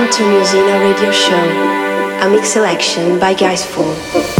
Welcome to Musena Radio Show, a mix selection by Gaisfool.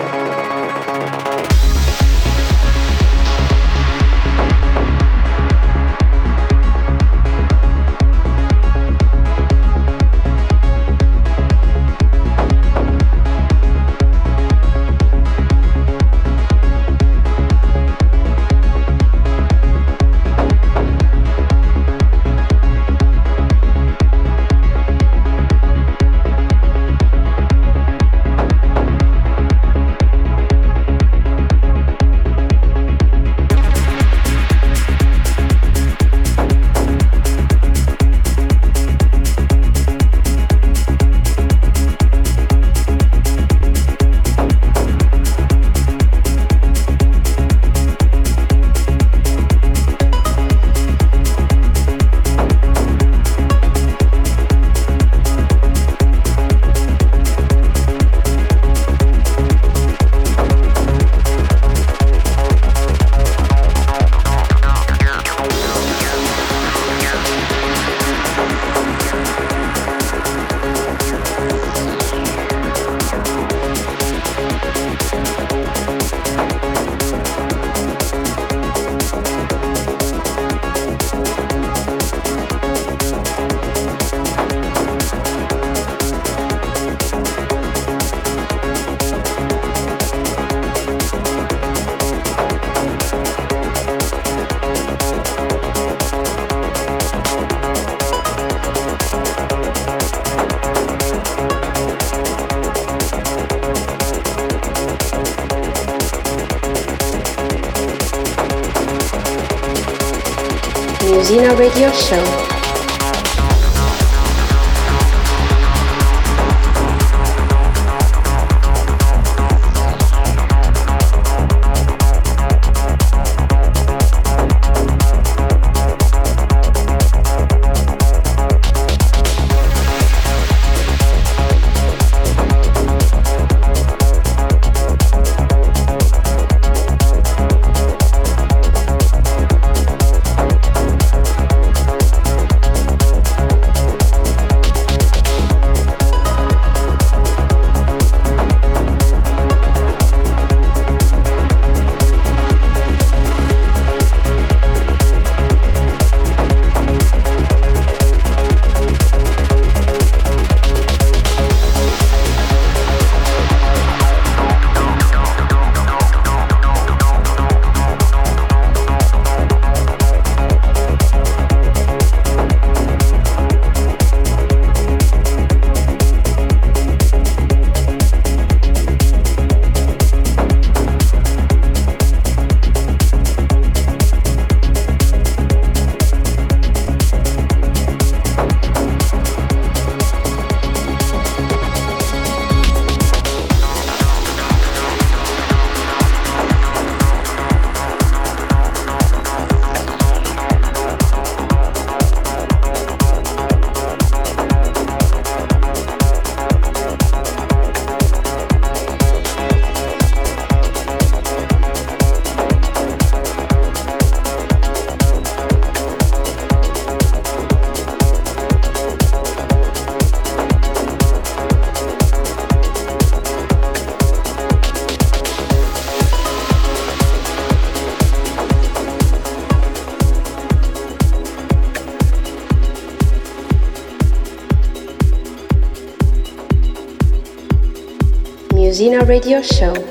Musena Radio Show.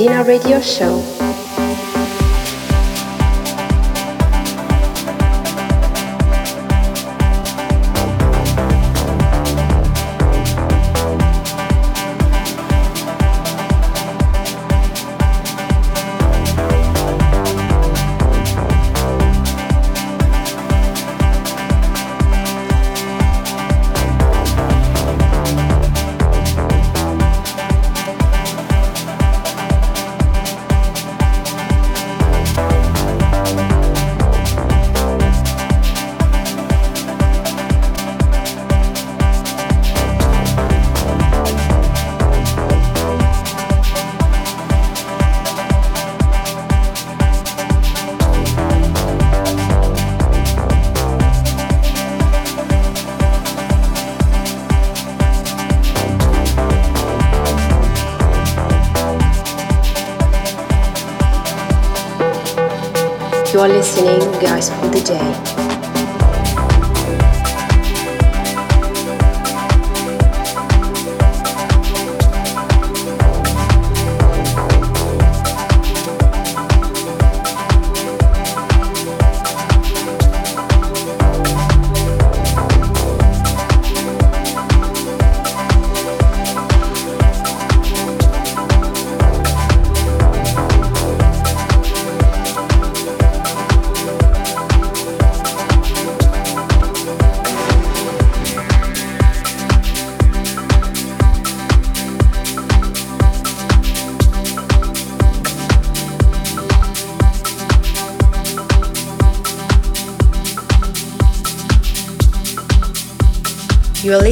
Zina Radio Show. You are listening, guys, for the day.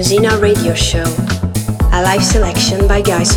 Musena Radio Show, a live selection by Guys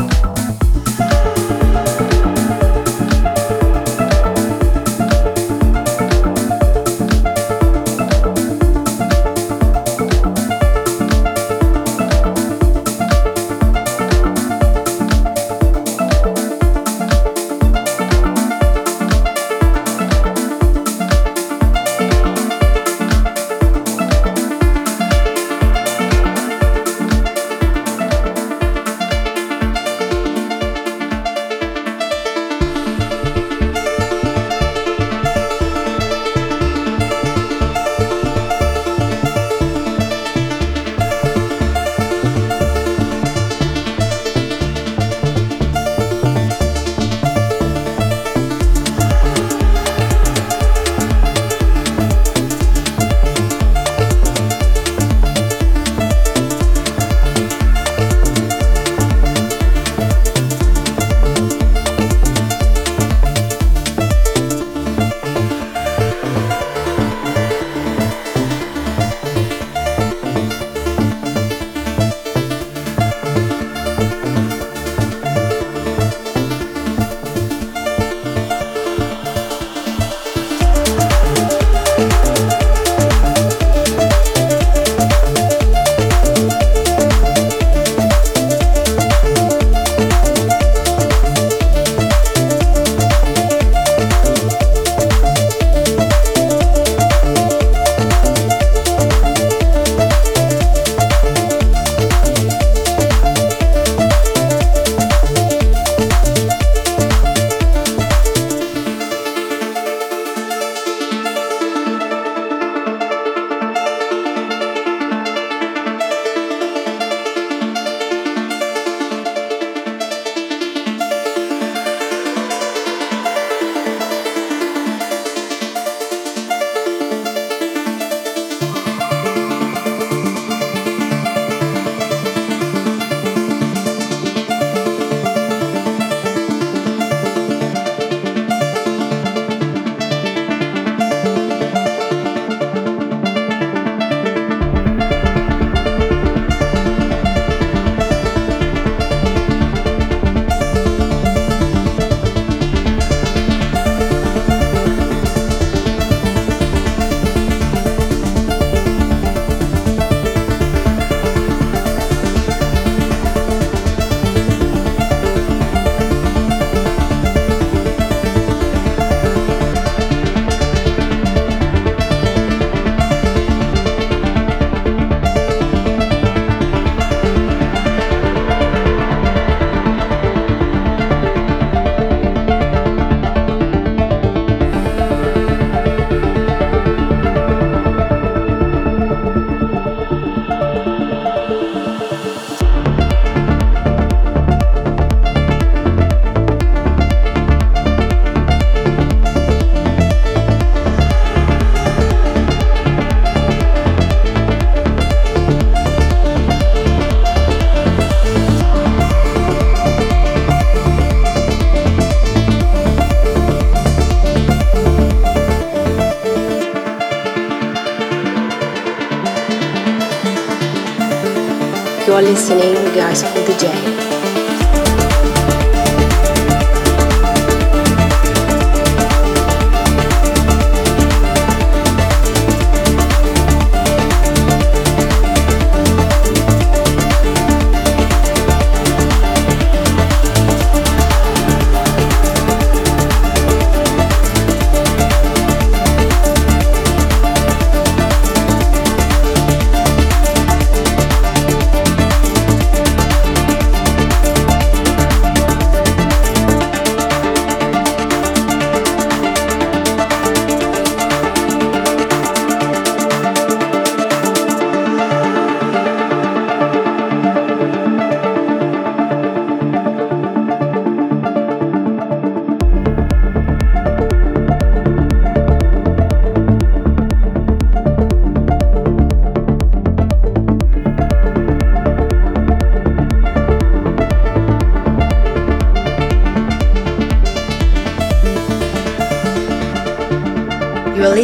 Listening, guys, for the day.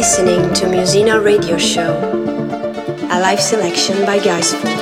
Listening to Musena Radio Show, a live selection by Gaisfool.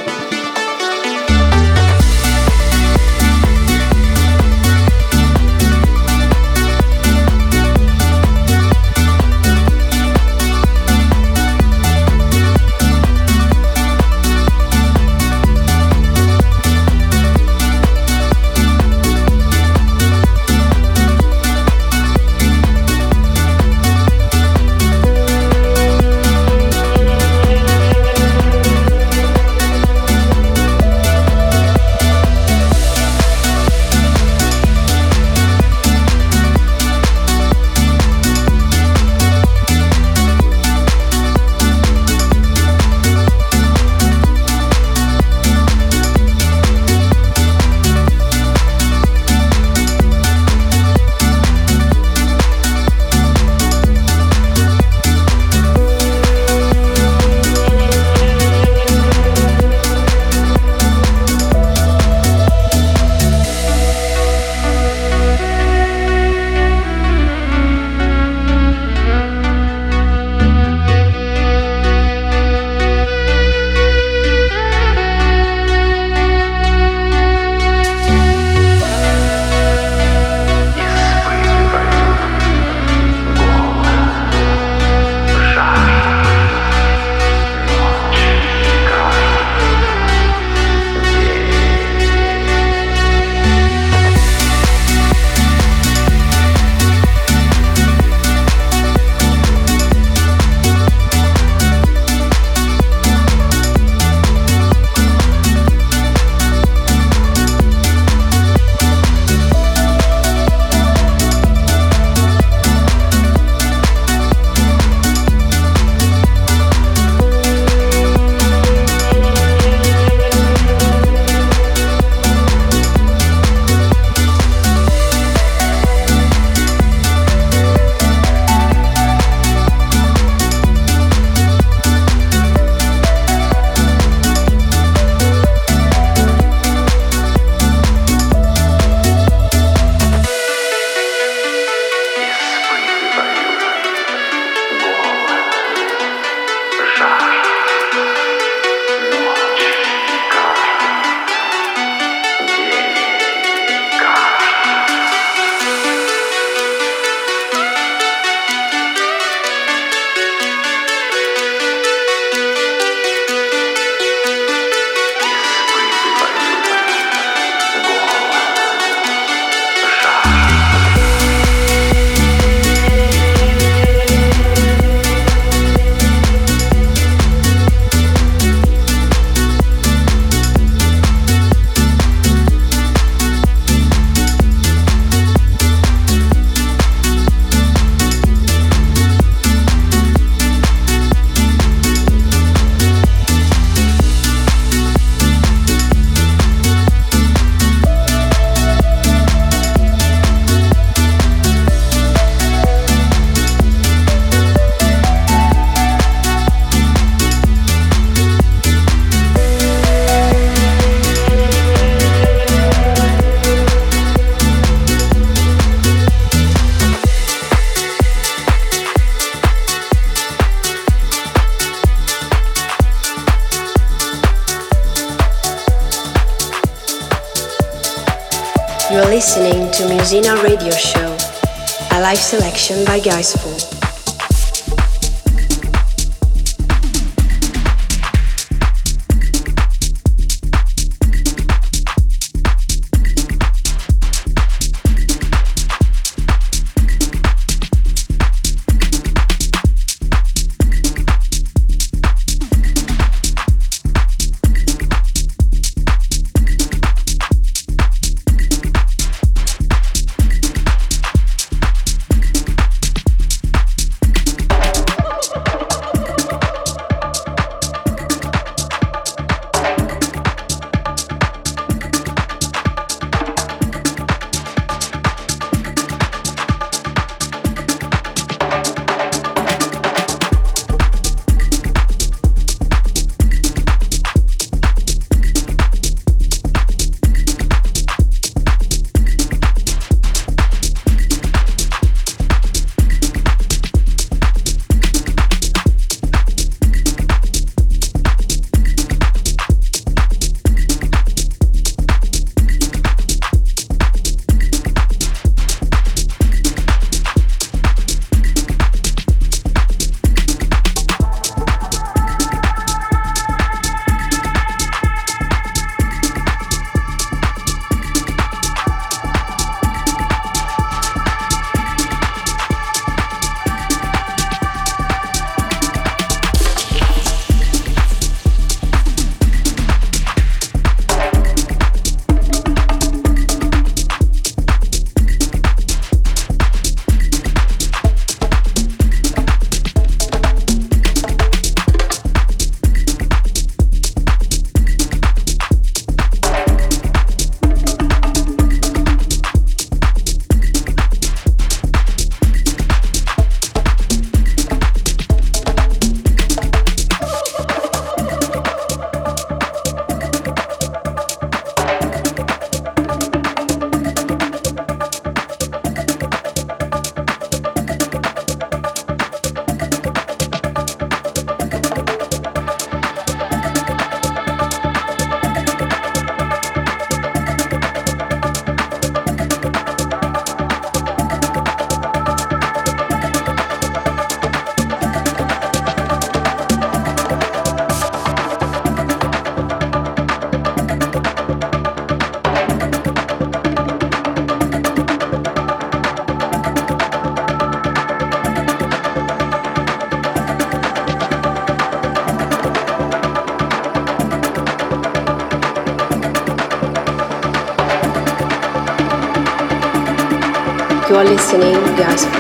Selection listening, guys,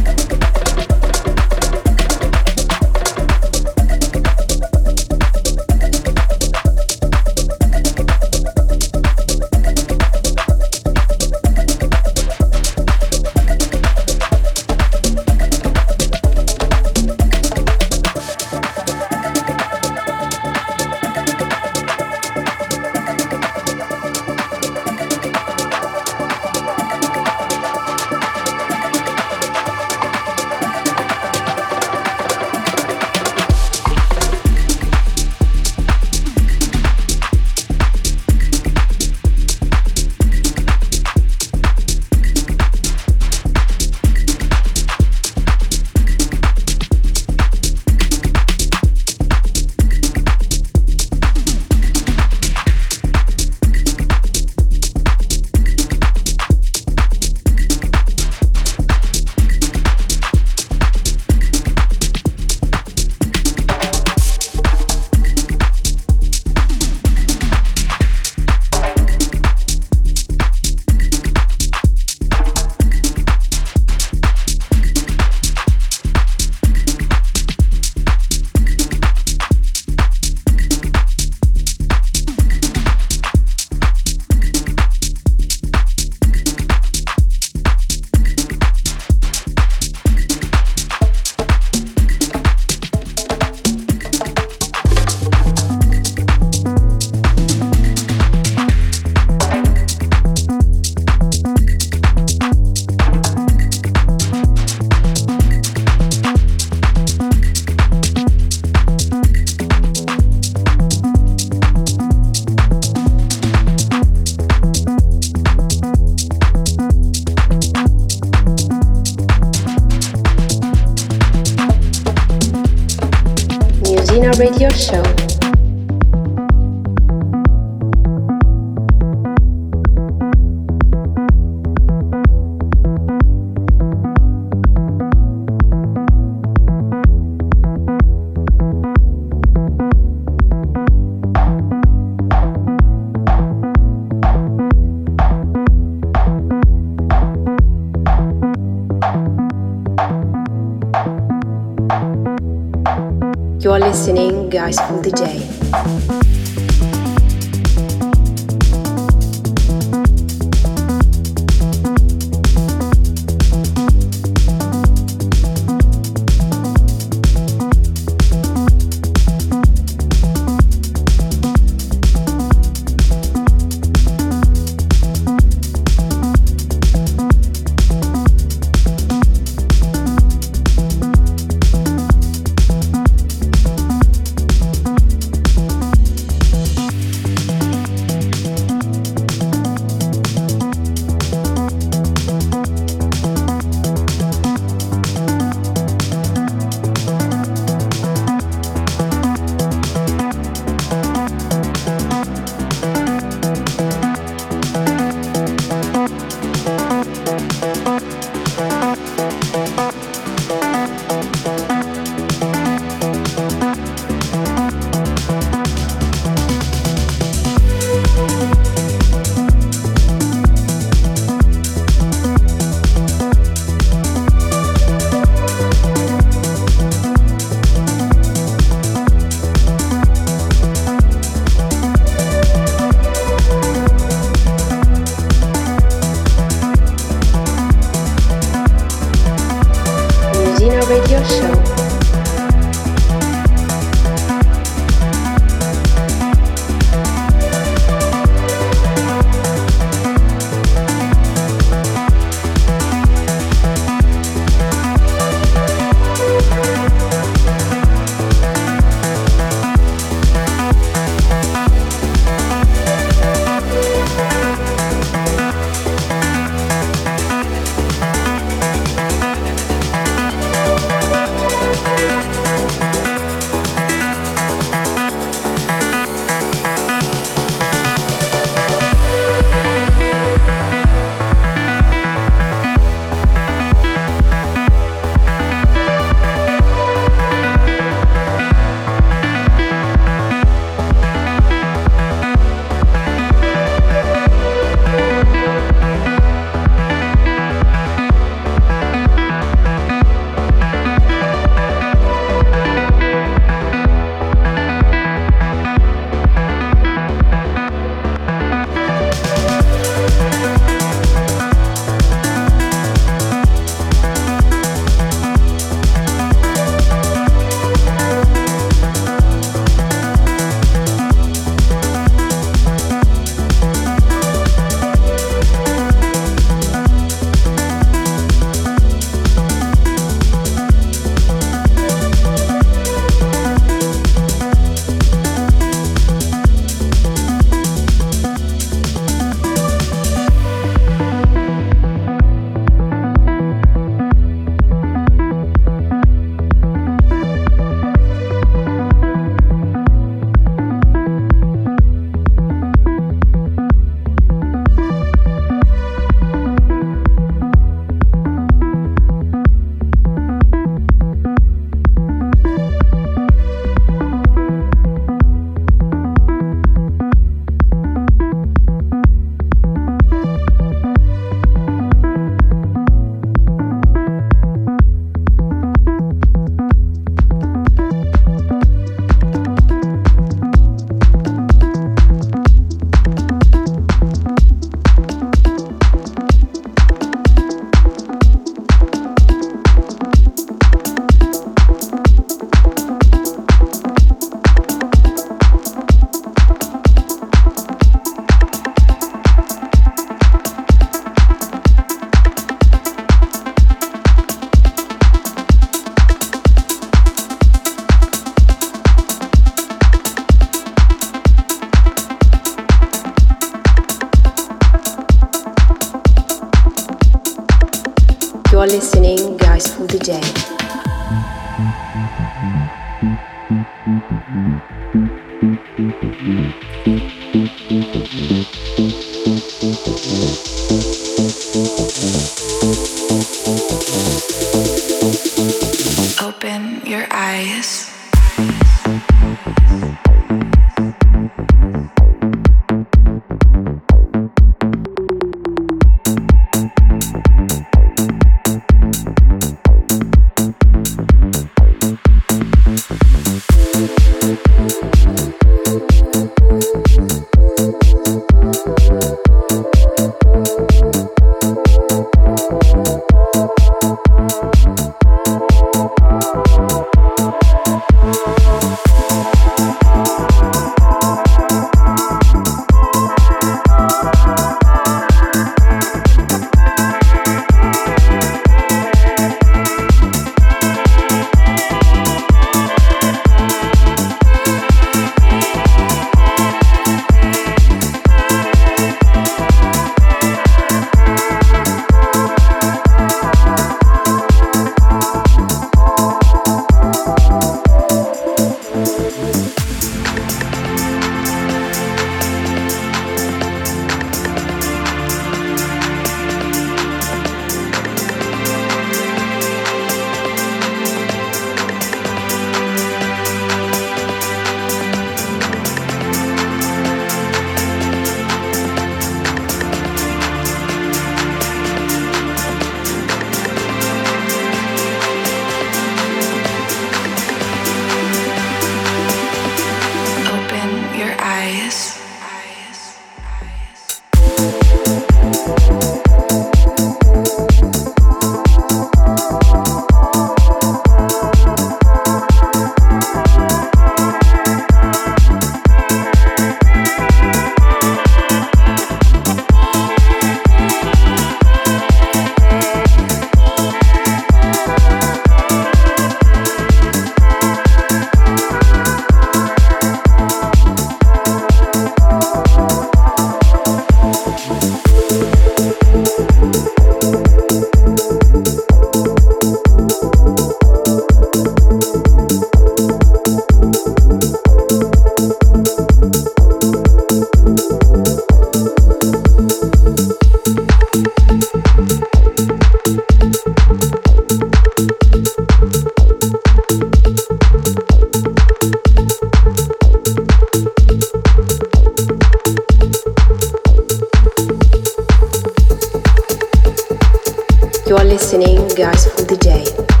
listening, guys for the DJ.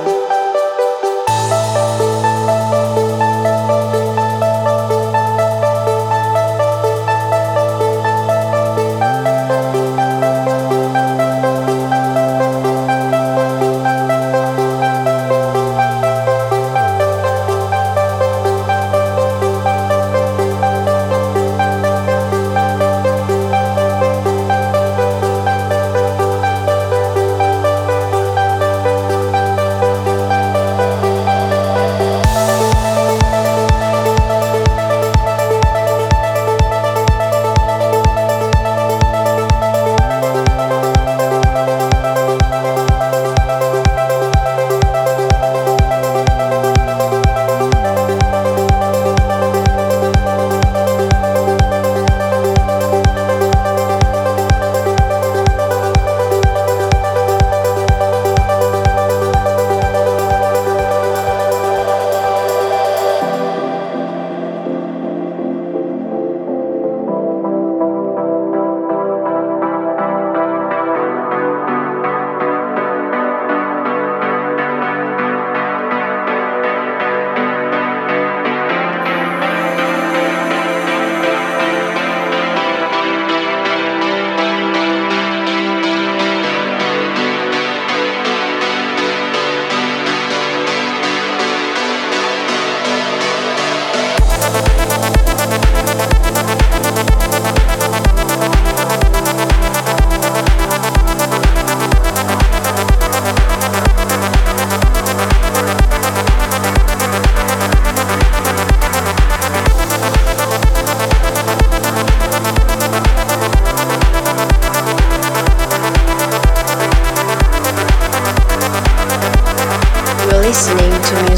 listening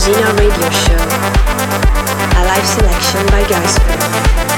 to Radio Show, a live selection by Geisberg.